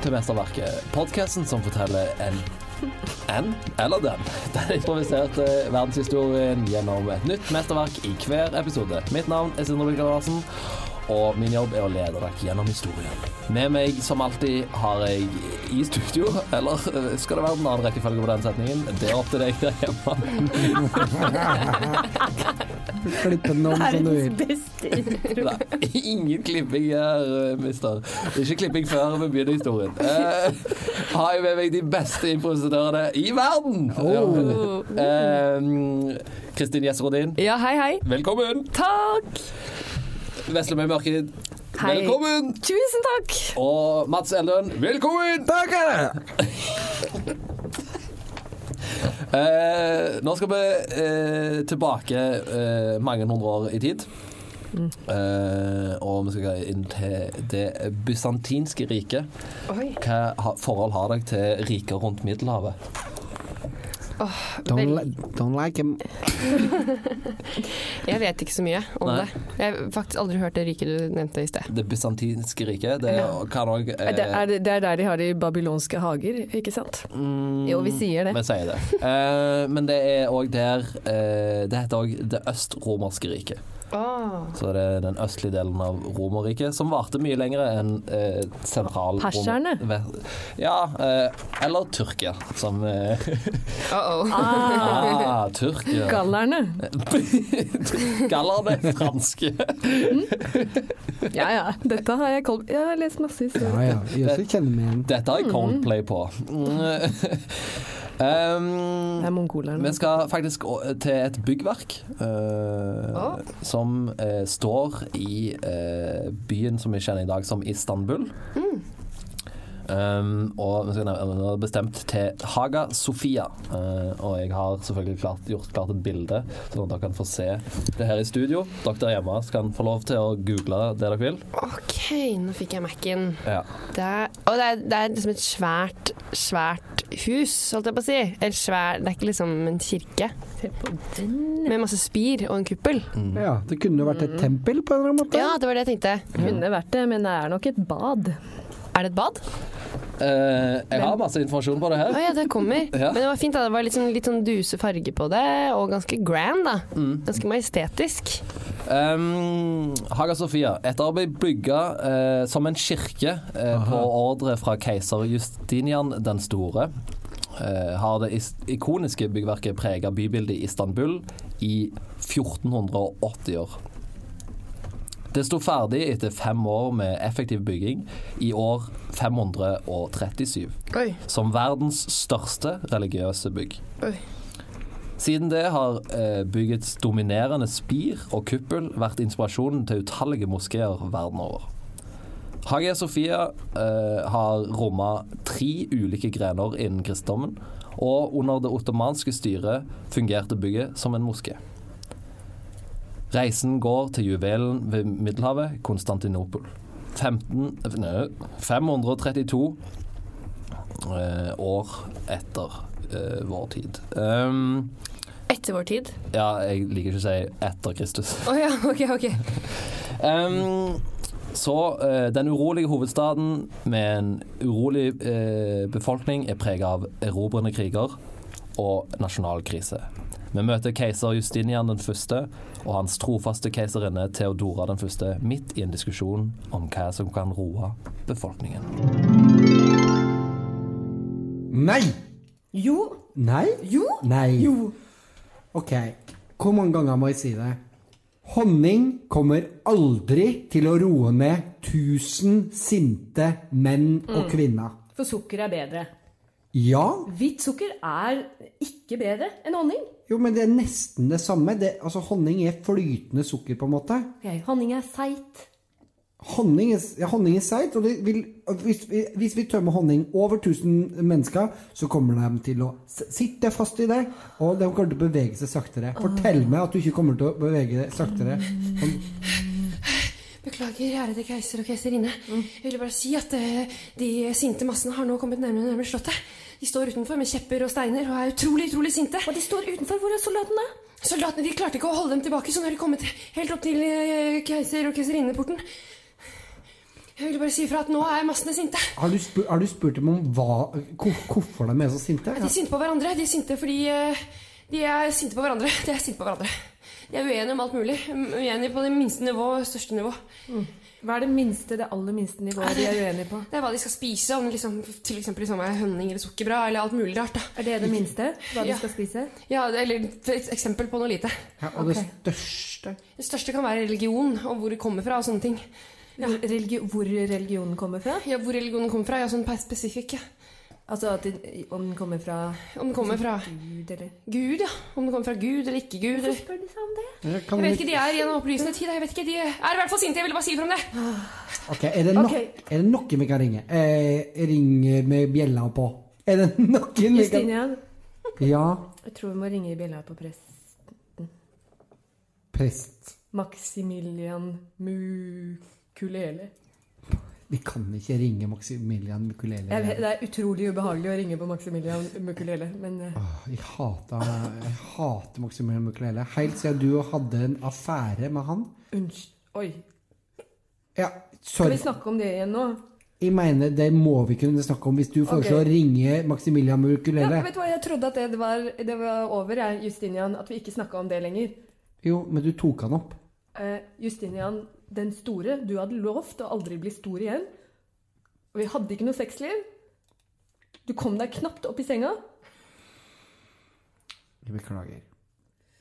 Velkommen til Mesterverket, podkasten som forteller en en eller den. Den improviserte verdenshistorien gjennom et nytt mesterverk i hver episode. Mitt navn er Sindre Bilka Larsen, og min jobb er å lede dere gjennom historien. Med meg som alltid har jeg i studio, eller skal det være en annen rekkefølge på den setningen? Det er opp til deg der hjemme. Klippe den om som du vil. Det er ingen klipping her, eh, mister. Er ikke klipping før vi begynner historien. Uh, har jeg med meg de beste improvisatørene i verden! Eh, Kristin Gjesserodin, Ja, hei, hei. velkommen! Takk. Veslemøy Mørkid, Hei. velkommen! Tusen takk. Og Mats Eldøen, velkommen! Eh, nå skal vi eh, tilbake eh, mange hundre år i tid. Eh, og vi skal inn til det bysantinske riket. Hva forhold har dere til riket rundt Middelhavet? Don't, li don't like him. Jeg vet ikke så mye om Nei. det. Jeg har faktisk aldri hørt det riket du nevnte i sted. Det bysantinske riket, det kan eh... Er det, er det, er der de har de babylonske hager, ikke sant? Jo, vi sier det. Vi sier det. uh, men det er òg der uh, Det heter òg det østromerske riket. Så det er den østlige delen av Romerriket, som varte mye lenger enn eh, sentral Perserne? Ja, eh, eller Tyrkia, som eh, Uh -oh. ah, Tyrkia. Gallerne. Gallerne er franske. Ja ja, dette har jeg koll Jeg har lest masse Ja historier. ja, Jøsse kjenner meg igjen. Dette har jeg Coldplay på. Um, Det er mongolerne. Vi skal faktisk til et byggverk uh, oh. som uh, står i uh, byen som vi kjenner i dag som Istanbul. Um, og jeg har bestemt til Haga Sofia. Uh, og jeg har selvfølgelig klart, gjort klart et bilde, sånn at dere kan få se det her i studio. Dere der hjemme kan få lov til å google det dere vil. OK, nå fikk jeg Mac-en. Ja. Det er, og det er, det er liksom et svært, svært hus, holdt jeg på å si. Eller svær, det er ikke liksom en kirke. Se på den. Med masse spir og en kuppel. Ja, det kunne jo vært et tempel på en eller annen måte. Ja, det var det jeg tenkte. Kunne vært det, men det er nok et bad. Er det et bad? Uh, jeg har masse informasjon på det her. her. ja, det kommer. Ja. Men det var fint. da Det var litt sånn, litt sånn duse farge på det, og ganske grand. da Ganske majestetisk. Um, Haga Sofia. Etter å bli bygga uh, som en kirke uh, på ordre fra keiser Justinian den store, eh, har det ikoniske byggverket prega bybildet i Istanbul i 1480 år. Det sto ferdig etter fem år med effektiv bygging i år 537, Oi. som verdens største religiøse bygg. Oi. Siden det har eh, byggets dominerende spir og kuppel vært inspirasjonen til utallige moskeer verden over. Hagia Sofia eh, har romma tre ulike grener innen kristendommen, Og under det ottomanske styret fungerte bygget som en moské. Reisen går til juvelen ved Middelhavet, Konstantinopel. 15, nei, 532 eh, år etter eh, vår tid. Um, Etter vår tid. ja, jeg liker ikke å si etter Kristus. Å ja, OK, OK. Um, så eh, den urolige hovedstaden med en urolig eh, befolkning er preget av erobrende kriger og nasjonal krise. Vi møter keiser Justinian den første og hans trofaste keiserinne Theodora den første midt i en diskusjon om hva som kan roe befolkningen. Nei! Jo. Nei? Jo. Nei. Jo. Ok, hvor mange ganger må jeg si det? Honning kommer aldri til å roe ned tusen sinte menn og kvinner. For sukker er bedre. Ja, Hvitt sukker er ikke bedre enn honning. Jo, men det er nesten det samme. Det, altså, honning er flytende sukker, på en måte. Ok, honning er seigt. Honning er, ja, honning er seigt, og det vil, hvis, vi, hvis vi tømmer honning over 1000 mennesker, så kommer de til å sitte fast i det, og de kommer til å bevege seg saktere. Fortell meg at du ikke kommer til å bevege deg saktere. Beklager, ærede keiser og keiserinne. Jeg ville bare si at eh, de sinte massene har nå kommet nærmere og nærmere slottet. De står utenfor med kjepper og steiner og er utrolig, utrolig sinte. Og de står utenfor. Hvor er soldatene? Soldatene de klarte ikke å holde dem tilbake, så nå har de kommet helt opp til eh, keiser- og keiserinneporten. Jeg ville bare si ifra at nå er massene sinte. Har du, spurt, har du spurt dem om hva, hvor, hvorfor de er så sinte? De er sinte på hverandre. De er sinte fordi eh, de er sinte på hverandre. De er sinte på hverandre. De er uenige om alt mulig. Uenige på det minste nivå og største nivå. Hva er det minste, det aller minste nivået de er uenige på? Det er hva de skal spise. Om liksom, til eksempel liksom er honning eller sukkerbra eller alt mulig rart. da. Er det det minste? Hva de Ja. skal spise? Ja, eller et eksempel på noe lite. Ja, og det største Det største kan være religion, og hvor det kommer fra og sånne ting. Hvor, religi hvor religionen kommer fra? Ja, Hvor religionen kommer fra, ja, sånn spesifikk. Ja. Altså at det, om den kommer fra Om den kommer fra Gud, eller Gud, ja. Om den kommer fra Gud eller ikke Gud. Hvorfor spør de seg om det? Jeg, kan Jeg vet ikke, De er i en opplysende tid. Jeg vet ikke, De er i hvert fall sinte. Jeg ville bare si ifra om det. Ok, er det, no okay. er det noen vi kan ringe? Eh, ring med bjella på. Er det noen vi kan Justinian, Ja, jeg tror vi må ringe i bjella på presten. prest. Maximilian Mukulele. Vi kan ikke ringe Maximilian Mukulele. Jeg det er utrolig ubehagelig å ringe på Maximilian Mukulele, men eh, Åh, Jeg hater, jeg hater Maximilian Mukulele. Helt siden du hadde en affære med han. unnskyld Oi. Ja, Skal vi snakke om det igjen nå? Jeg mener, det må vi kunne snakke om hvis du foreslår okay. å ringe Maximilian Ja, Mukulele. vet du hva, Jeg trodde at det var, det var over, jeg, Justinian. At vi ikke snakka om det lenger. Jo, men du tok han opp. Uh, Justinian den store, du hadde lovt å aldri bli stor igjen. Og vi hadde ikke noe sexliv. Du kom deg knapt opp i senga. Jeg beklager.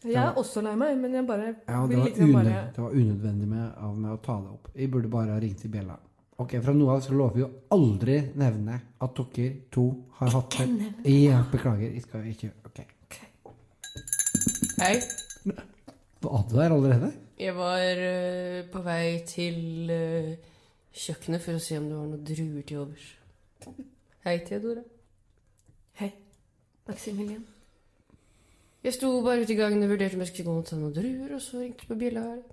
Jeg er også lei meg, men jeg bare Ja, det var, liksom bare det var unødvendig med, av meg å ta det opp. Jeg burde bare ha ringt til Bjella. Ok, Fra nå av så lover vi å aldri nevne at dere to har hatt det. Ja, beklager. Jeg skal ikke Ok. Hei. Var du der allerede? Jeg var eh, på vei til eh, kjøkkenet for å se om det var noen druer til overs. Hei, Theodora. Hei, Maximilian. Jeg sto bare ute i gangen og vurderte om jeg skulle gå og ta noen druer, og så ringte det på bjella her.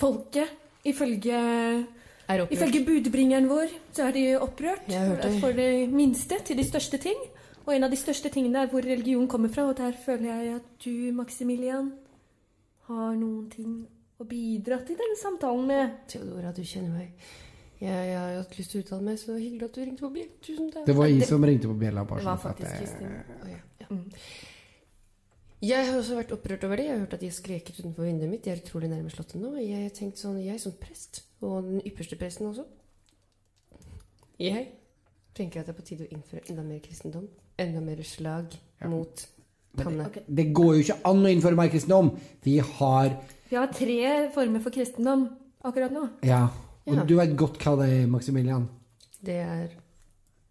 Folket, ifølge, ifølge budbringeren vår, så er de opprørt. For det minste til de største ting. Og en av de største tingene er hvor religion kommer fra, og der føler jeg at du, Maximilian, har noen ting å bidra til denne samtalen med. Theodora, du kjenner meg. Jeg, jeg har hatt lyst til å uttale meg, så hyggelig at du ringte på bjella. Tusen takk. Det var jeg som ringte på Bjella. bare Det var sånn at faktisk jeg- Kristin. Oh, ja, ja. Mm. Jeg har også vært opprørt over det. Jeg har hørt at de skreket utenfor vinduet mitt. De er utrolig nærme slottet nå. Jeg har tenkt sånn, jeg som prest, og den ypperste presten også Jeg tenker at det er på tide å innføre enda mer kristendom. Enda mer slag mot panne. Ok. Det går jo ikke an å innføre mer kristendom. Vi har Vi har tre former for kristendom akkurat nå. Ja. Og Ja. du vet godt hva det er, Maximilian. Det er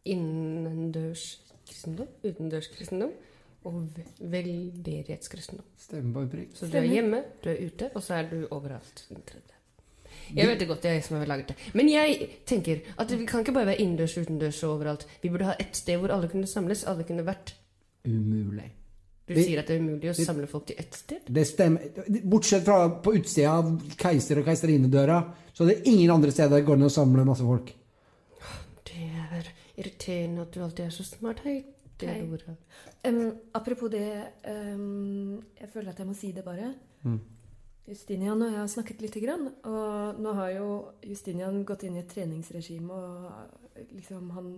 innendørs kristendom, utendørs kristendom og ve- veldedighetskristendom. Stemmer på prikk. Så du er hjemme, du er ute, og så er du overalt. den tredje. Jeg vet det godt, er jeg som har laget det. Men jeg tenker at vi kan ikke bare være innendørs, utendørs og overalt. Vi burde ha ett sted hvor alle kunne samles. Alle kunne vært Umulig. Du det, sier at det er umulig å samle folk til ett sted? Det stemmer. Bortsett fra på utsida av keiser- og keiserinnedøra, så er det ingen andre steder det går an å samle masse folk. Det er irriterende at du alltid er så smart. Hei, det er Dora. Um, apropos det um, Jeg føler at jeg må si det bare. Justinian og jeg har snakket lite grann. Og nå har jo Justinian gått inn i et treningsregime, og liksom han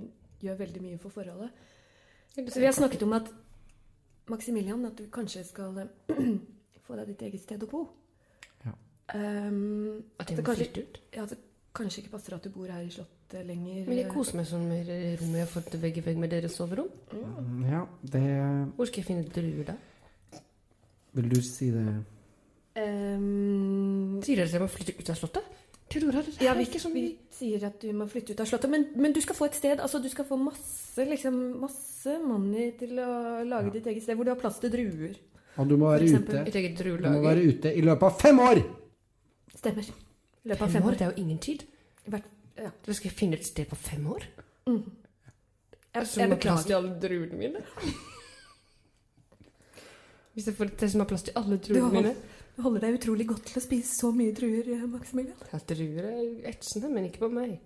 gjør veldig mye for forholdet. Så vi har snakket om at Maximilian, at du kanskje skal få deg ditt eget sted å bo. Ja. Um, At det må flytte ut? ja, at det kanskje ikke passer at du bor her i Slottet lenger. Men jeg koser meg sånn med rommet jeg har fått vegg i vegg med deres soverom. Ja, det Hvor skal jeg finne druer da? Vil du si det Em, Sier dere at jeg må flytte ut av slottet? Ja, vi, ikke sånn vi sier at du må flytte ut av Slottet. Men, men du skal få et sted. altså Du skal få masse liksom, masse money til å lage ditt eget sted, hvor du har plass til druer. Og du må være ute. Du må være ute i løpet av fem år! Stemmer. I løpet av Fem år? år. Det er jo ingen tid. Hvert- Ja. Du skal finne et sted på fem år? Jeg, Som jeg har plass til alle druene mine? Hvis jeg får et sted som har plass til alle druene mine? Du holder deg utrolig godt til å spise så mye druer, eh, Maximilian. Ja, druer er etsende, men ikke på meg.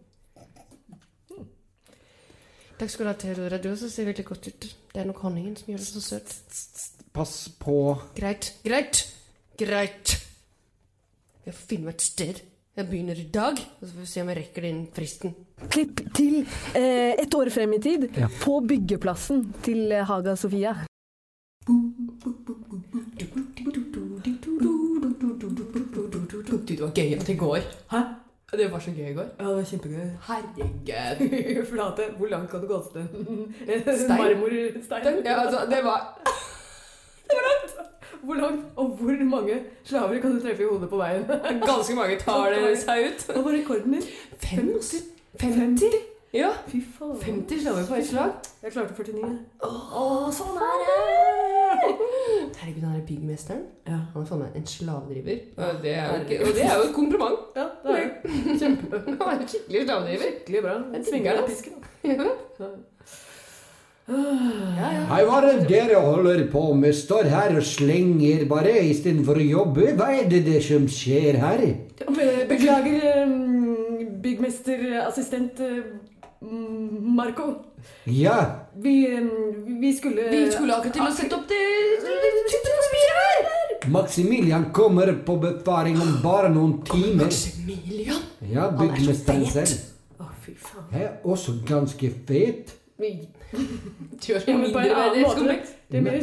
Takk skal du ha, Theodora. Du også ser veldig godt ut. Det er nok honningen som gjør det så søt. Pass på Greit, greit, greit. Jeg får finne meg et sted. Jeg begynner i dag, og så får vi se om jeg rekker det innen fristen. Klipp til eh, et år frem i tid, Ja. på byggeplassen til Haga Sofia. Det var gøy at det går. Hæ? Det var så gøy i går. Ja, det var kjempegøy. Herregud. Flate, hvor langt kan det til Stein. Marmorstein. Ja, altså, det var Det var langt! Hvor langt, og hvor mange slaver kan du treffe i hodet på veien? Ganske mange tar det seg ut. Hva var rekorden din? 50? 50? Ja. Fy faen. 50 slaver på ett slag. Jeg klarte 49. Å, sånn er det! Herregud, han er byggmesteren. Ja. Han er faen meg en slavedriver. Og det er jo, ikke, og det er jo et kompliment. Ja, det er det. Kjempe. Han er en skikkelig slavedriver. Skikkelig bra. Jeg Svinger den pisken. Ja, ja. Hei, hva er det dere holder på med? Står her og slenger bare istedenfor å jobbe? Hva er det det som skjer her? Beklager, byggmesterassistent eh, Marco. Ja, Vi, eh, vi skulle Vi skulle akkurat til å sette opp det. Maximilian kommer på befaring om bare noen timer. Maximilian. Ja, Han er så byggmesteren fet. selv. Å, fy faen. Jeg er også ganske fet. Vi gjør Ja, mindre annen måte. kompleks. Det er mer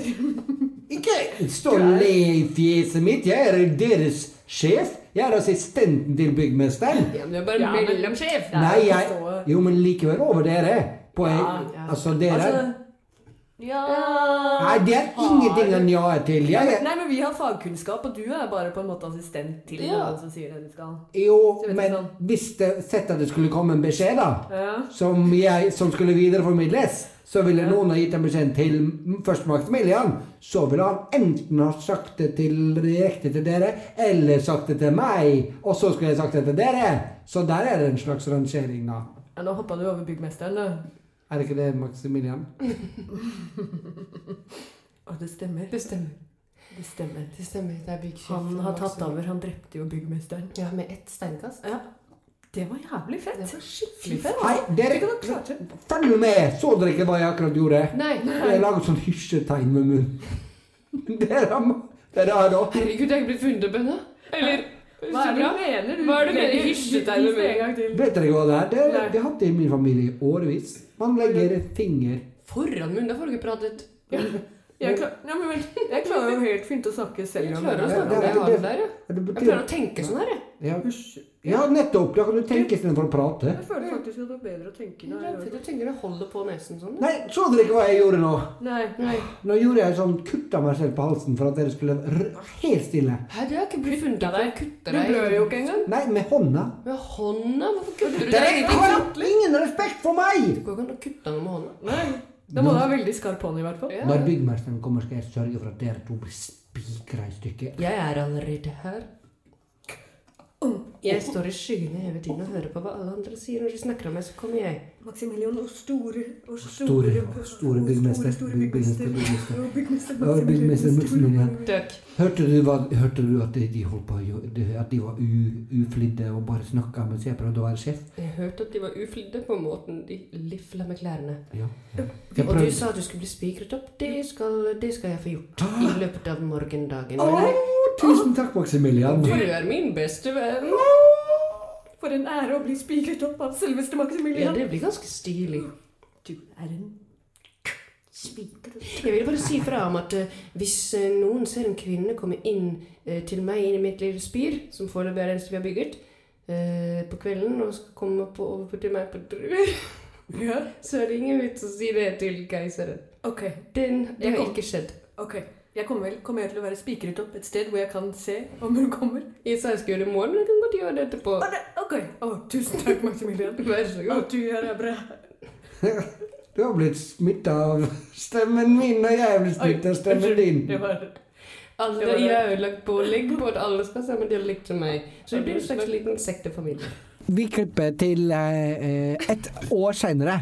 Ikke stå og le i fjeset mitt. Jeg er deres sjef. Jeg er assistenten til byggmesteren. Ja, men du er bare Ja, mellomsjef. Nei, jeg. Jo, men likevel over dere. På Ja, ja. Altså, dere Altså, ja Nei, det er ingenting han ja er til. Jeg, men- Nei, men vi har fagkunnskap, og du er bare på en måte assistent til Ja. noen som sier det du skal. jo, men sånn. hvis det sett at det skulle komme en beskjed, da, Ja. som, jeg, som skulle videreformidles, så ville noen ha gitt en beskjed til først Maximilian. Så ville han enten ha sagt det til, direkte til dere, eller sagt det til meg. Og så skulle jeg sagt det til dere. Så der er det en slags rangering, da. ja, Nå hoppa du over byggmesteren, da. Er det ikke det, Maximilian? Å, det stemmer. Det stemmer. Det stemmer. Det stemmer. Det er byggsjef. Han har tatt over. Han drepte jo byggmesteren. Ja, med ett steinkast. Ja. Det var jævlig fett. Det var skikkelig fett. Hei, dere. Følg med! Så dere ikke hva jeg akkurat gjorde? Nei. Jeg laget sånn hysjetegn med munnen. Dere har dere har da Herregud, jeg er ikke blitt ennå. Eller Hva er det du mener? Hva er det du mener? Hysjetegn med vis det en gang til. Vet dere hva det er? Det, Nei. det har hatt det i min familie i årevis. Man legger finger Foran munnen, da får du ikke pratet. Jeg, klar, ja, men jeg klarer jo helt fint å snakke selv om det. jeg klarer å tenke sånn her, jeg. ja, ja, nettopp. Da kan du tenke istedenfor å prate. Jeg føler faktisk at det er bedre å tenke når jeg Jeg tenker jeg holder på nesen sånn. Nei, så dere ikke hva jeg gjorde nå? Nei. Nei. Nå gjorde jeg sånn kutta meg selv på halsen for at dere skulle r helt stille. Hæ, det har ikke blitt funnet av deg. Du kutter deg. blør jo ikke engang. Nei, med hånda. Med hånda? Hvorfor kutter du deg? Det har ingen respekt for meg! Du går ikke an å kutte noe med hånda. Nei. Da må du ha veldig skarp hånd i hvert fall. Ja. Når byggmesteren kommer, skal jeg sørge for at dere to blir spikra i stykker. Jeg er allerede her. Jeg står i skyggene hele tiden og hører på hva alle andre sier når de snakker om meg, så kommer jeg. Maximilian og store og Store, store byggmester. store Byggmester, byggmester. byggmester. Byggmester byggmester Maximilian. Hørte du, hva, hørte du at de, holdt på At de var uflidde og bare snakka mens jeg prøvde å være sjef? Jeg hørte at de var uflidde på måten de lifla med klærne. Ja. Og du sa at du skulle bli spikret opp. Det skal, det skal jeg få gjort i løpet av morgendagen. Å, Tusen takk, Maximilian. Du er min beste venn. For en ære å bli spikret opp av selveste Ja, Maximilian. det blir ganske stilig. Du er en spiker. Jeg vil bare si fra om at uh, hvis uh, noen ser en kvinne komme inn uh, til meg inn i mitt lille spir, som foreløpig er det eneste vi har bygget, eh, på kvelden og skal komme på, over til meg på druer, Ja. så er det ingen vits å si det til keiseren. Ok, Den, det har ikke skjedd. ok. Jeg kommer, vel, kommer jeg til å være spikret opp et sted hvor jeg kan se om hun kommer? I det i morgen, men jeg kan godt gjøre det etterpå. Å, det, ok. Oh, tusen takk, Maximilian. Vær så god. god. du er bra. Du har blitt smitta av stemmen min, og jeg er blitt smitta av stemmen din. Det var Alle, Det var det. jeg har jo lagt pålegg på at alle skal ha samme dialekt som meg. Så det blir en slags liten sektefamilie. Vi klipper til eh, et år seinere,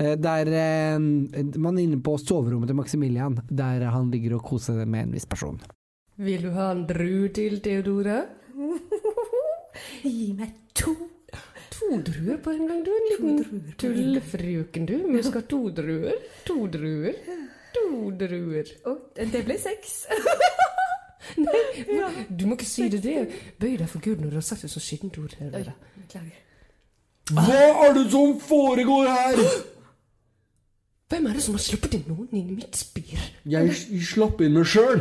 eh, der eh, man er inne på soverommet til Maximilian, der han ligger og koser med en viss person. Vil du ha en drue til, Theodora? Gi meg to. To druer på en gang, du. En liten druer. du. Vi skal ha to druer. To druer. To druer. Å, det ble seks. Du må ikke si det. det. Bøy deg for Gud når du har sagt et så skittent ord. Beklager. Hva er det som foregår her? Hvem er det som har sluppet inn noen inn i mitt spir? Jeg, jeg slapp inn meg sjøl.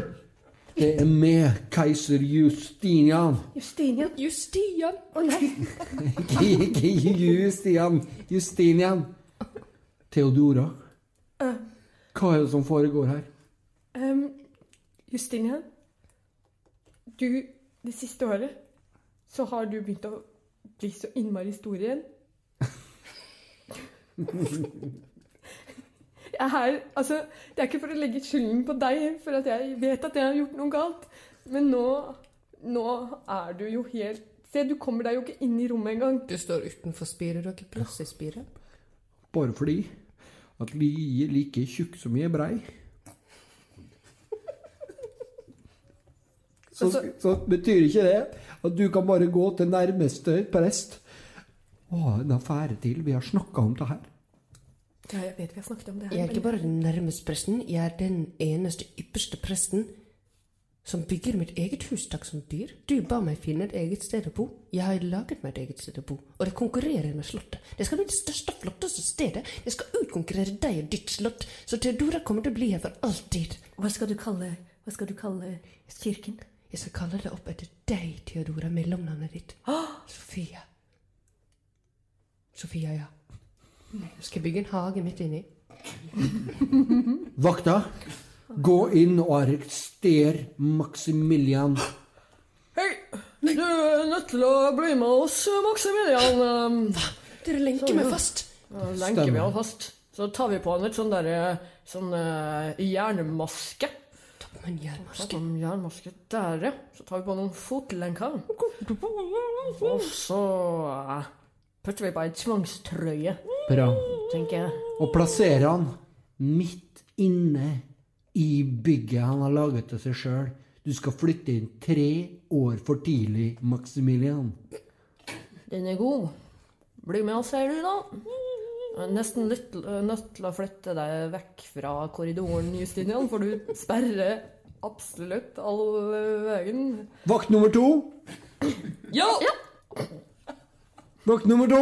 Det er med keiser Justinian. Justinian. Justian. Å nei. Ikke, ikke Justian. Justinian. Theodora. Øh, Hva er det som foregår her? Um, Justinian. Du, det siste året så har du begynt å bli så innmari stor igjen. Jeg er, altså, det er ikke for å legge skylden på deg, for at jeg vet at jeg har gjort noe galt. Men nå, nå er du jo helt Se, du kommer deg jo ikke inn i rommet engang. Du står utenfor spiret. Du har ikke plass i spiret. Bare fordi at li er like tjukk som jeg er brei. Så, så betyr ikke det at du kan bare gå til nærmeste prest Å, en affære til. Vi har snakka om det her. Ja, jeg vet vi har snakket om det her. Jeg er ikke bare den nærmeste presten, jeg er den eneste ypperste presten som bygger mitt eget hus takk som dyr. Du ba meg finne et eget sted å bo. Jeg har laget meg et eget sted å bo, og det konkurrerer med slottet. Det skal bli det største, flotteste stedet. Det skal utkonkurrere deg og ditt slott, så Theodora kommer til å bli her for alltid. Hva skal du kalle, hva skal du kalle kirken? Jeg skal kalle det opp etter deg, Theodora, mellomnavnet ditt. Sofia. Sofia, ja. Jeg skal bygge en hage midt inni. Vakta, gå inn og arrester Maximilian. Hei! Du er nødt til å bli med oss, Maximilian. Hva? Dere lenker meg fast. Lenker vi han fast. Så tar vi på han et sånn derre sånn eh, jernmaske. Ta på meg en jernmaske. Sånn jernmaske der, ja. Så tar vi på noen fotlenker. Og så eh, putter vi på ei tvangstrøye, Bra. tenker jeg. Og plasserer han midt inne i bygget han har laget til seg sjøl. Du skal flytte inn tre år for tidlig, Maximilian. Den er god. Bli med oss, sier du da. Nesten litt eh, nødt til å flytte deg vekk fra korridoren, Justinian, for du sperrer absolutt all veien. Vakt nummer to. Ja! Vakt nummer to.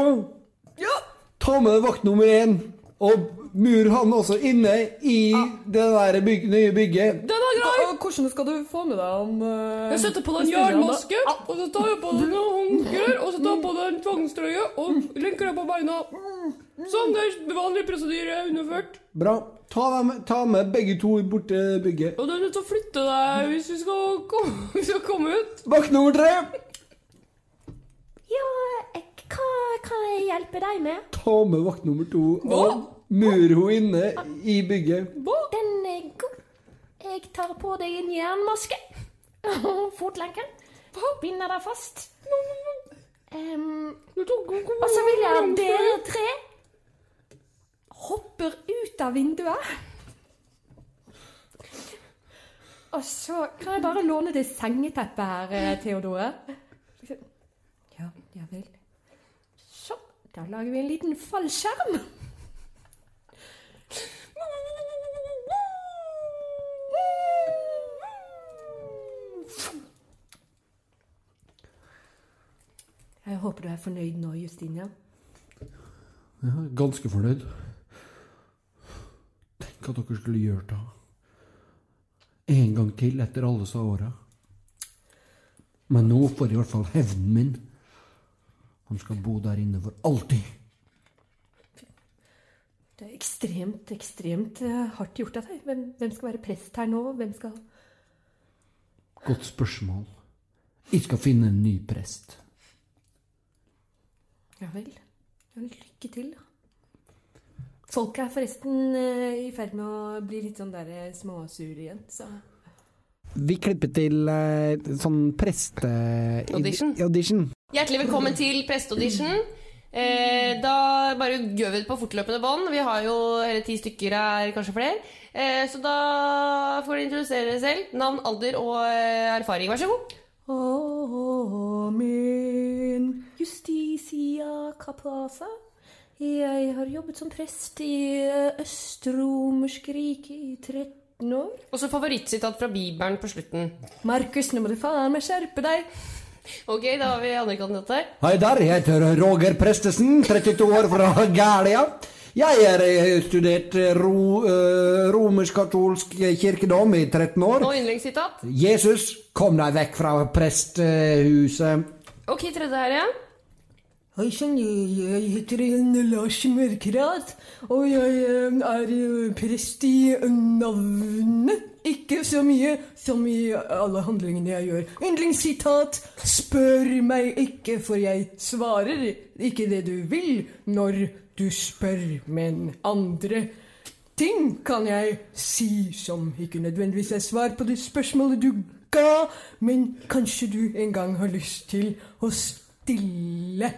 Ja! Ta med vakt nummer én. Og mur han også inne i det der bygg, nye bygget. Den er grei! Hvordan skal du få med deg han uh, Jeg setter på den jernmaske, og så tar jeg på den håndklær, og så tar jeg på den tvangstrøye, og lenker det på beina. Sånn, det er vanlig prosedyre underført. Bra. Ta, dem, ta med begge to bort til bygget. Og du er nødt til å flytte deg hvis vi skal komme, vi skal komme ut. Vakt nummer tre. Ja, hva kan jeg hjelpe deg med? Ta med vakt nummer to og mur henne inne i bygget. Den er god. Jeg tar på deg en jernmaske. Fotlenken. Binder deg fast. Um, og så vil jeg at dere tre hopper ut av vinduet. Og så kan jeg bare låne det sengeteppet her, eh, Theodore. Ja, ja vel. Så, da lager vi en liten fallskjerm. Jeg håper du er fornøyd nå, Justinia. Ja, ganske fornøyd. At dere skulle gjøre det. En gang til etter alle så åra. Men nå får i hvert fall hevnen min. Han skal bo der inne for alltid. Det er ekstremt, ekstremt eh, hardt gjort av deg. Hvem, hvem skal være prest her nå? Hvem skal Godt spørsmål. Jeg skal finne en ny prest. Ja vel. Ja, lykke til, da. Folk er forresten eh, i ferd med å bli litt sånn der eh, småsure igjen, så Vi klipper til eh, sånn presteaudition. Audition? Hjertelig velkommen til presteaudition. Eh, da bare gjør vi det på fortløpende bånd. Vi har jo hele ti stykker her, kanskje flere. Eh, så da får dere introdusere dere selv. Navn, alder og eh, erfaring. Vær så god. Amen. Justicia capaza. Jeg har jobbet som prest i Østromersk rike i 13 år. Og så favorittsitat fra Bibelen på slutten. Markus, nå må du faen meg skjerpe deg. Ok, da har vi andre kandidater. Hei der, jeg heter Roger Prestesen, 32 år fra Gælia. Jeg har eh, studert eh, ro, eh, romersk-katolsk kirkedom i 13 år. Og yndlingssitat. Jesus, kom deg vekk fra presthuset. Ok, tredje her igjen. Sann, jeg, jeg heter eh, Lars Mørkrad, og jeg eh, er prest i navnet. Ikke så mye som i alle handlingene jeg gjør. Yndlingssitat Spør meg ikke, for jeg svarer ikke det du vil når du spør, men andre ting kan jeg si som ikke nødvendigvis er svar på det spørsmålet du ga, men kanskje du en gang har lyst til å stille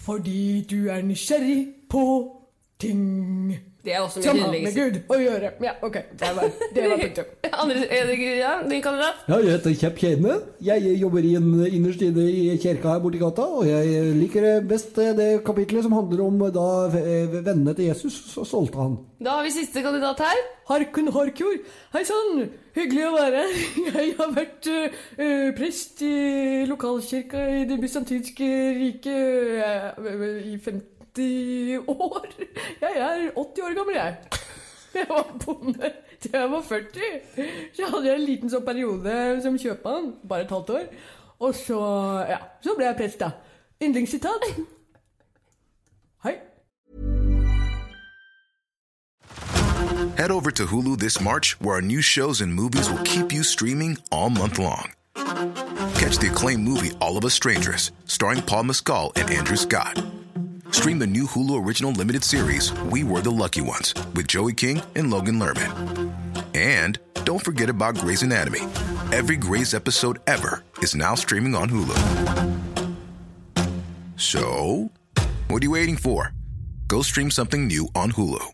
fordi du er nysgjerrig på ting Det er også som har med. Gud å gjøre. Ja, ok. Det var, det var punktum. Andre, eh, ja, din kandidat. Ja, jeg heter Kjepp Kjene. Jeg jobber i en innerst inne i kirka her borti gata, og jeg liker best det kapitlet som handler om da vennene til Jesus så solgte han. Da har vi siste kandidat her. Harkun Harkjord. Hei sann, hyggelig å være her. Jeg har vært uh, prest i lokalkirka i det bysantinske riket uh, i 50 år. Jeg er 80 år gammel, jeg. Jeg var bonde til jeg var 40. Så hadde jeg en liten sånn periode som kjøpmann, bare et halvt år. Og så, ja, så ble jeg prest, da. Yndlingssitat? Hei. Head over to Hulu this March, where our new shows and movies will keep you streaming all month long. Catch the acclaimed movie All of Us Strangers, starring Paul Mescal and Andrew Scott. Stream the new Hulu original limited series We Were the Lucky Ones with Joey King and Logan Lerman. And don't forget about Grey's Anatomy. Every Grey's episode ever is now streaming on Hulu. So, what are you waiting for? Go stream something new on Hulu.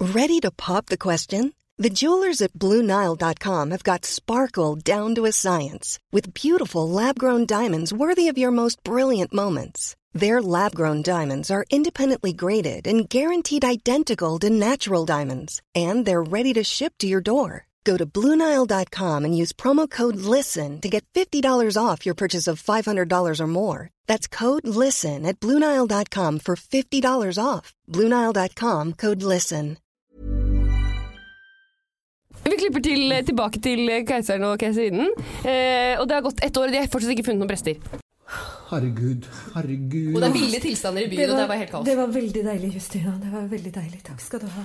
Ready to pop the question? The jewelers at BlueNile.com have got sparkle down to a science with beautiful lab grown diamonds worthy of your most brilliant moments. Their lab grown diamonds are independently graded and guaranteed identical to natural diamonds, and they're ready to ship to your door. Go to BlueNile.com and use promo code LISTEN to get $50 off your purchase of $500 or more. That's code LISTEN at BlueNile.com for $50 off. BlueNile.com code LISTEN. Vi klipper til, tilbake til keiseren og keiserinnen. Eh, og det har gått ett år, og de har fortsatt ikke funnet noen prester. Herregud, herregud. Og det er ville tilstander i byen, og det var helt kaos. det var veldig deilig, Justina. Det var veldig deilig. Takk skal du ha.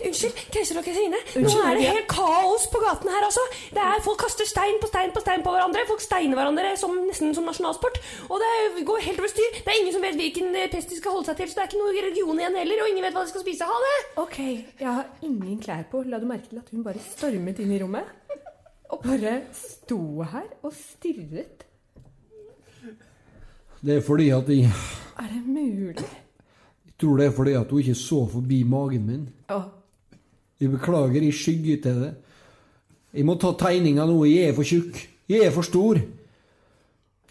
Unnskyld, keiser og keiserinne. Nå er det helt kaos på gaten her, altså. Det er, folk kaster stein på stein på stein på hverandre. Folk steiner hverandre som, nesten som nasjonalsport. Og det går helt over styr. Det er ingen som vet hvilken pest de skal holde seg til, så det er ikke noe religion igjen heller, og ingen vet hva de skal spise. Ha det! Ok, jeg har ingen klær på. La du merke til at hun bare stormet inn i rommet? Og bare sto her og stirret. Det er fordi at jeg, Er det mulig? jeg tror det er fordi at hun ikke så forbi magen min. Å, Jeg beklager, jeg skygger til det. Jeg må ta tegninga nå, jeg er for tjukk. Jeg er for stor.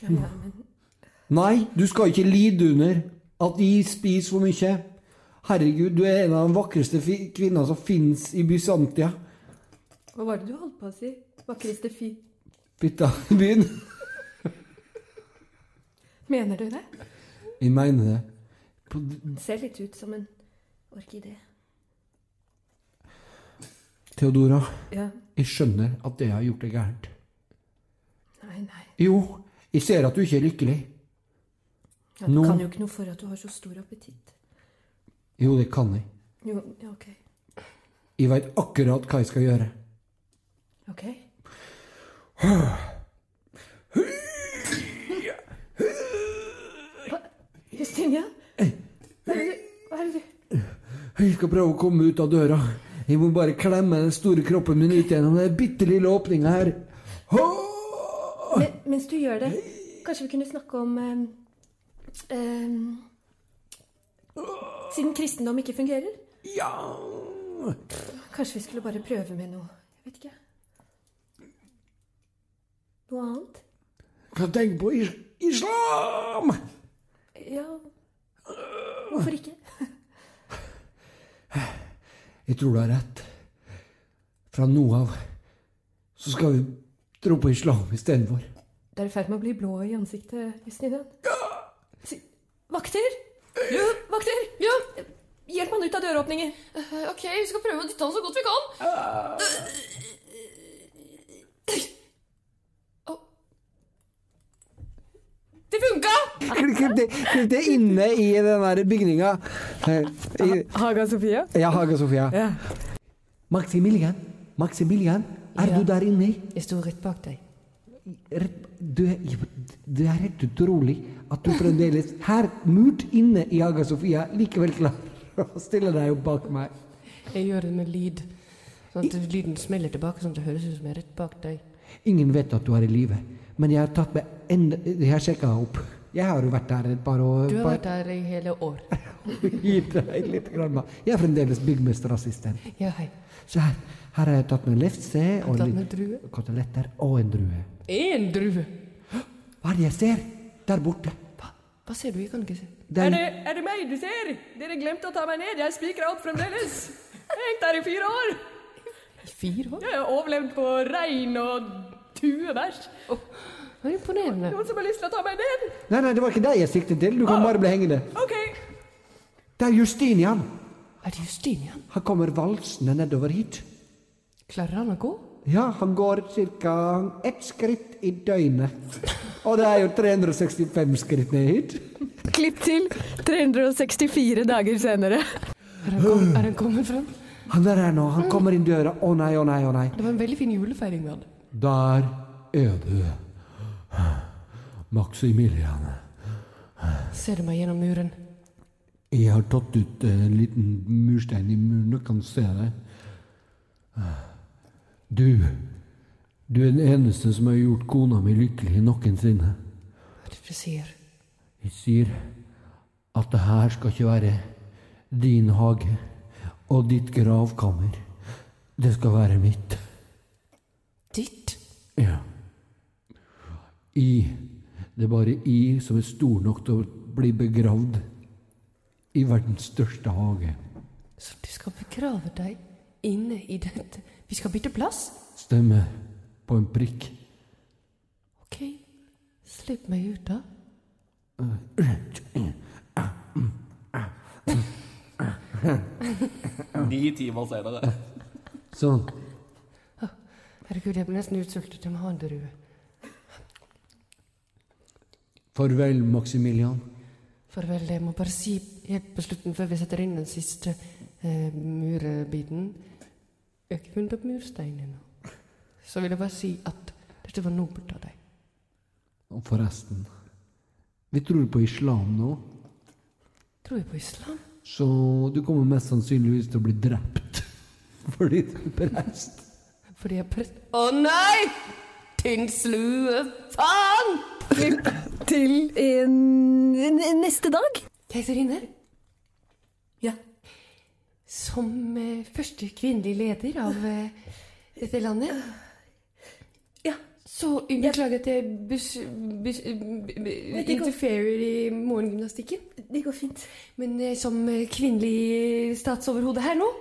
ja, ja, men Nei, du skal ikke lide under at jeg spiser for mye. Herregud, du er en av de vakreste kvinner som fins i Bysantia. Hva var det du holdt på å si? Vakreste fi... Fitta byen. Mener du det? Jeg mener det. På, Ser litt ut som en orkidé. Theodora, Ja. jeg skjønner at det har gjort deg gærent. Nei, nei. Jo, jeg ser at du ikke er lykkelig. Ja, du Nå- kan jo ikke noe for at du har så stor appetitt. Jo, det kan jeg. Jo, ja, ok. Jeg veit akkurat hva jeg skal gjøre. Ok. Hva? Justinia? Hva er det du Hva er det du Jeg skal prøve å komme ut av døra. Jeg må bare klemme den store kroppen min ut gjennom den bitte lille åpninga her. Men, Mens du gjør det, kanskje vi kunne snakke om ehm, ehm, Siden kristendom ikke fungerer? Ja Kanskje vi skulle bare prøve med noe Jeg vet ikke. Noe annet? Kan tenke på is islam! Ja Hvorfor ikke? Jeg tror du har rett. Fra nå av så skal vi tro på islam istedenfor. Det er i ferd med å bli blå i ansiktet, Justine. Si, vakter! Ja, vakter! Ja! Hjelp han ut av døråpningen. Eh, Ok, vi skal prøve å dytte han så godt vi kan. Å. Det funka! Klipp det, inne i den der bygninga. Eh, Haga Sofia? Ja, Haga Sofia. Ja. Maximilian, Maximilian, er Ja. du der inne? Jeg står rett bak deg. Du, er- det er helt utrolig at du fremdeles, her murt inne i Haga Sofia, likevel klarer å stille deg opp bak meg. Jeg gjør det med lyd. Sånn at lyden smeller tilbake, sånn at det høres ut som jeg er rett bak deg. Ingen vet at du er i live, men jeg har tatt med enda Jeg har sjekka opp. Jeg har jo vært der et par år. Du har par- vært der i hele år. Gitt deg litt grann. Jeg er fremdeles byggmesterassistent. Ja, hei. Så her, her har jeg tatt med lefse og tatt litt med drue. koteletter og en drue. Én drue! Hva er det jeg ser der borte? Hva, hva ser du? Jeg kan ikke se. Den... er, er det meg du ser? Dere glemte å ta meg ned. Jeg spikra opp fremdeles. Jeg har hengt der i fire år. I fire år? Jeg har overlevd på regn og tuebæsj. Det var imponerende. Noen som har lyst til å ta meg ned? nei, nei, det var ikke deg jeg siktet til. Du kan bare bli hengende. Ok. Det er Justinian. Er det Justinian? Han kommer valsende nedover hit. Klarer han å gå? Ja, han går ca. ett skritt i døgnet. Og det er jo 365 skritt ned hit. Klipp til 364 dager senere. Er han, kom, er han kommet frem? Han er her nå. Han kommer inn døra. Å nei, å nei, å nei. Det var en veldig fin julefeiring vi hadde. Der er du. Maximilian. Ser du meg gjennom muren? Jeg har tatt ut en liten murstein i muren og kan se deg. Du. Du er den eneste som har gjort kona mi lykkelig noensinne. Hva er det du sier? Jeg sier at det her skal ikke være din hage og ditt gravkammer. Det skal være mitt. Ditt? Ja. I. Det er bare I som er stor nok til å bli begravd i verdens største hage. Så du skal begrave deg inne i dette Vi skal bytte plass? Stemmer på en prikk. Ok, slipp meg ut, da. Ni timer senere. Sånn. Herregud, jeg ble nesten utsultet. Jeg må ha en drue. Farvel, Maximilian. Farvel. Jeg må bare si helt på slutten, før vi setter inn den siste eh, murbiten funnet opp mursteinen. Så vil jeg bare si at dette var nobelt av deg. Og forresten Vi tror på islam nå, Tror vi på islam? så du kommer mest sannsynligvis til å bli drept fordi du er prest. Fordi jeg er prest... Å nei! Tynn slue, faen! Til en, n- neste dag. Keiserinne, Ja. som eh, første kvinnelige leder av eh, dette landet Ja. Så beklager at jeg bus, bus, interferer i morgengymnastikken. Det går fint. Men eh, som eh, kvinnelig statsoverhode her nå,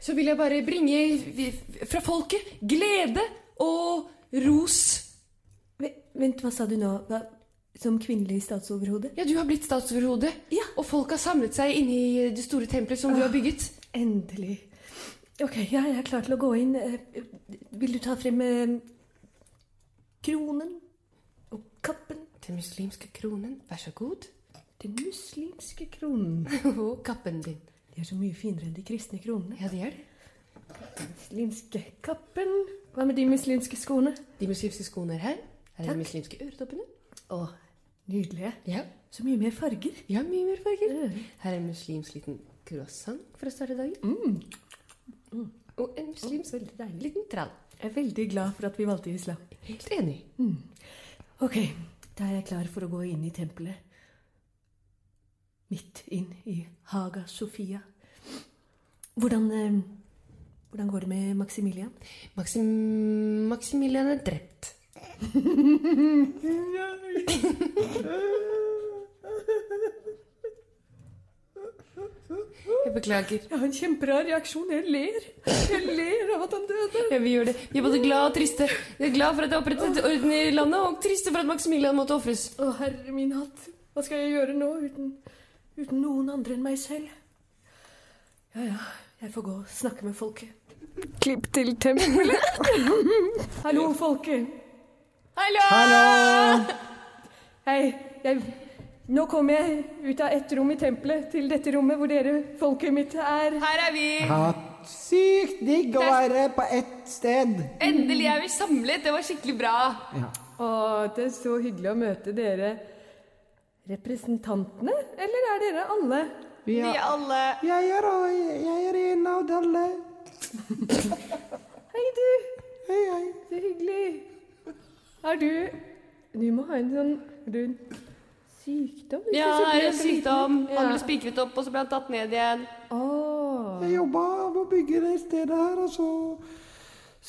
så vil jeg bare bringe fra folket glede og ros. Vent, hva sa du nå? Hva? Som kvinnelig statsoverhode? Ja, du har blitt statsoverhode, Ja. og folk har samlet seg inne i det store tempelet som du har bygget. Endelig. Ok, ja, jeg er klar til å gå inn. Eh, Vil du ta frem eh, kronen og kappen? Den muslimske kronen, vær så god. Den muslimske kronen. Og kappen din. De er så mye finere enn de kristne kronene. Ja, det er det. Muslimske kappen. Hva med de muslimske skoene? De muslimske skoene er her. Her er Takk. de muslimske øretoppene. Å, nydelige. Ja, Så mye mer farger. ja mye mer farger. Mm. Her er en muslimsk liten croissant for å starte dagen. Og en muslimsk veldig deilig. liten trall. Jeg er veldig glad for at vi valgte islam. Helt enig. Ok, da er jeg klar for å gå inn i tempelet. Midt inn i Haga Sofia. Hvordan, eh, hvordan går det med Maximilian? Maxim Maximilian er drept. Jeg beklager. Jeg har en kjemperar reaksjon. Jeg ler. Jeg ler av at han døde. Ja, vi gjør det. Vi er både glad og triste. Vi er glad for at det er opprettet orden i landet, og triste for at Maximilian måtte ofres. Å, herre min hatt. Hva skal jeg gjøre nå uten, uten noen andre enn meg selv? Ja, ja. Jeg får gå og snakke med folket. Klipp til tempelet. Hallo, folket. Hallo! Hei. Jeg, nå kommer jeg ut av ett rom i tempelet til dette rommet hvor dere, folket mitt, er. Her er vi. Ha, sykt digg å være på ett sted. Endelig er vi samlet. Det var skikkelig bra. Å, det er så hyggelig å møte dere. Representantene? Eller er dere alle? Vi Vi er, alle jeg, er, jeg er en av alle. Hei, du. Hei, hei. Så hyggelig. Er du Du må ha en sånn rund sykdom? Du Ja, jeg har en sykdom. Han ble spikret opp, og så ble han tatt ned igjen. Åh. Jeg jobba med å bygge det stedet her, og så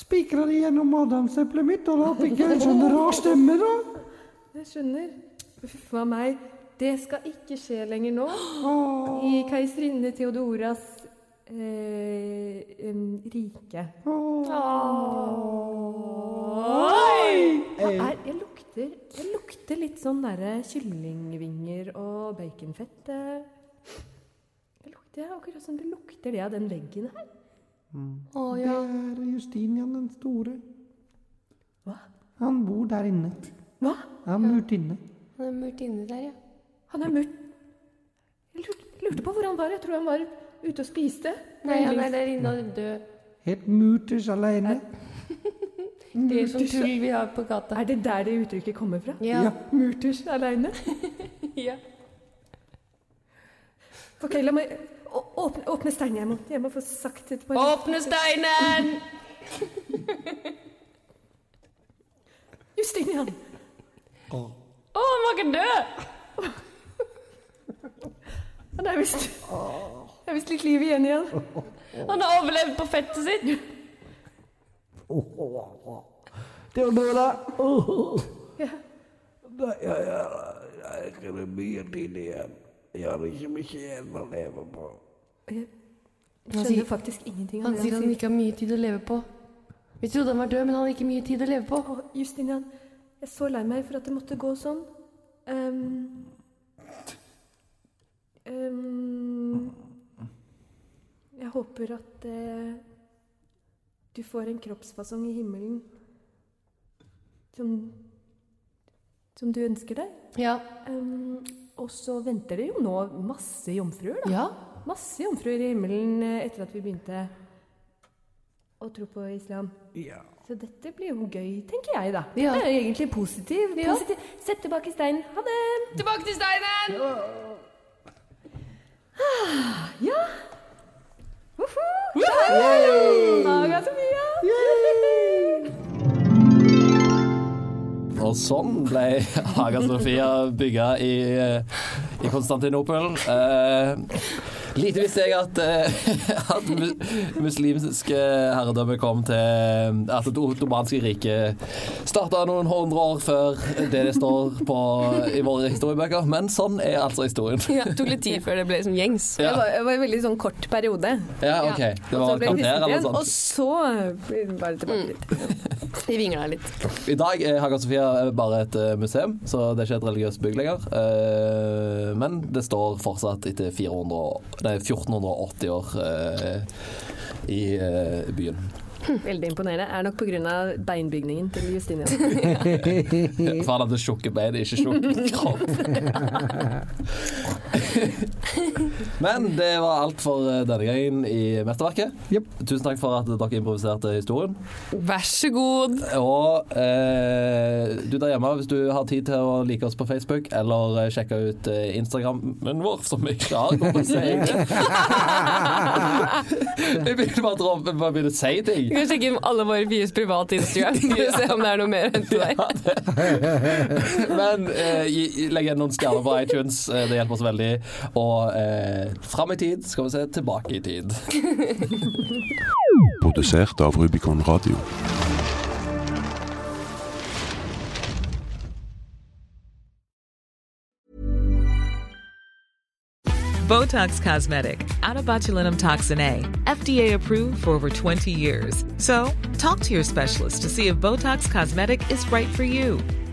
spikra de gjennom adamseplet mitt, og da fikk jeg en sånn rar stemme, da. Jeg skjønner. Huff a meg. Det skal ikke skje lenger nå. Oh. I keiserinne Theodoras eh, rike. Hva er, jeg, lukter, jeg lukter litt sånn derre kyllingvinger og baconfett. eh. Jeg lukter akkurat som det lukter det av den veggen her. Å det er Justinian den store. Hva? Han bor der inne. Hva? Han er murt inne. Han er murt inne der, ja. Han er murt Jeg lurte, lurte på hvor han var. Jeg tror han var ute og spiste. Nei, han er der inne og død. Helt muters alene. Det er sånn tull vi har på gata. Er det der det uttrykket kommer fra? Ja. Murters aleine? ja. Ok, la meg å- åpne, åpne steinen. Jeg må, jeg må få sagt et par Åpne steinen! Justinian! Å, han var ikke død! Han er visst Det er visst litt liv igjen igjen. Han har overlevd på fettet sitt. Theodora! Ja. Nei, jeg, jeg, jeg ikke mye tid igjen. Jeg har ikke mye igjen å leve på. Jeg skjønner faktisk ingenting av Han det sier han ikke har mye tid å leve på. Vi trodde han var død, men han har ikke mye tid å leve på. Å, Justinian, jeg er så lei meg for at det måtte gå sånn. Um, ehm, jeg håper at eh, du får en kroppsfasong i himmelen som, som du ønsker deg. Ja. Um, og så venter det jo nå masse jomfruer, da. Ja. Masse jomfruer i himmelen eh, etter at vi begynte å tro på islam. Ja. Så dette blir jo gøy, tenker jeg, da. Ja. Det er jo egentlig positiv. Ja. positiv. Sett tilbake steinen. Ha det! Tilbake til steinen! Ja! Woho! Daga Sofia! Og sånn ble Haga Sofia bygga i, eh, i Konstantinopel. Eh, lite visste jeg at, eh, at muslimske herredømme kom til At det ottomanske riket starta noen hundre år før det det står på i våre historiebøker. Men sånn er altså historien. Ja, det tok litt tid før det ble liksom gjengs. Det var, det var en veldig sånn kort periode. ja OK. Det var det kvarter eller igjen, sånt. og så ble det tilbake dit. De vingla litt. I dag er Haga Sofia bare et eh, museum, så det er ikke et religiøst bygg lenger. Eh, Men det står fortsatt etter 400, nei, 1480 år eh, i eh, byen. Veldig imponerende. Er nok pga. beinbygningen til Justinia. For han hadde tjukke bein, ikke tjukk kropp. Men det var alt for eh, denne gangen i Mesterverket. Yep. Tusen takk for at dere improviserte historien. Vær så god. Og eh, du der hjemme, hvis du har tid til å like oss på Facebook, eller eh, sjekke ut eh, Instagrammen vår, som vi ikke har noe å si Jeg begynner bare å dra- bare begynner å si ting. Vi kan sjekke inn alle våre fires private Instagram for å se om det er noe mer enn til deg. Men eh, legg igjen noen stjerner på iTunes, det hjelper oss veldig. Og eh, fram i tid skal vi se tilbake i tid. Produsert av Rubicon Radio. Botox Cosmetic, out of botulinum toxin A, FDA approved for over 20 years. So, talk to your specialist to see if Botox Cosmetic is right for you.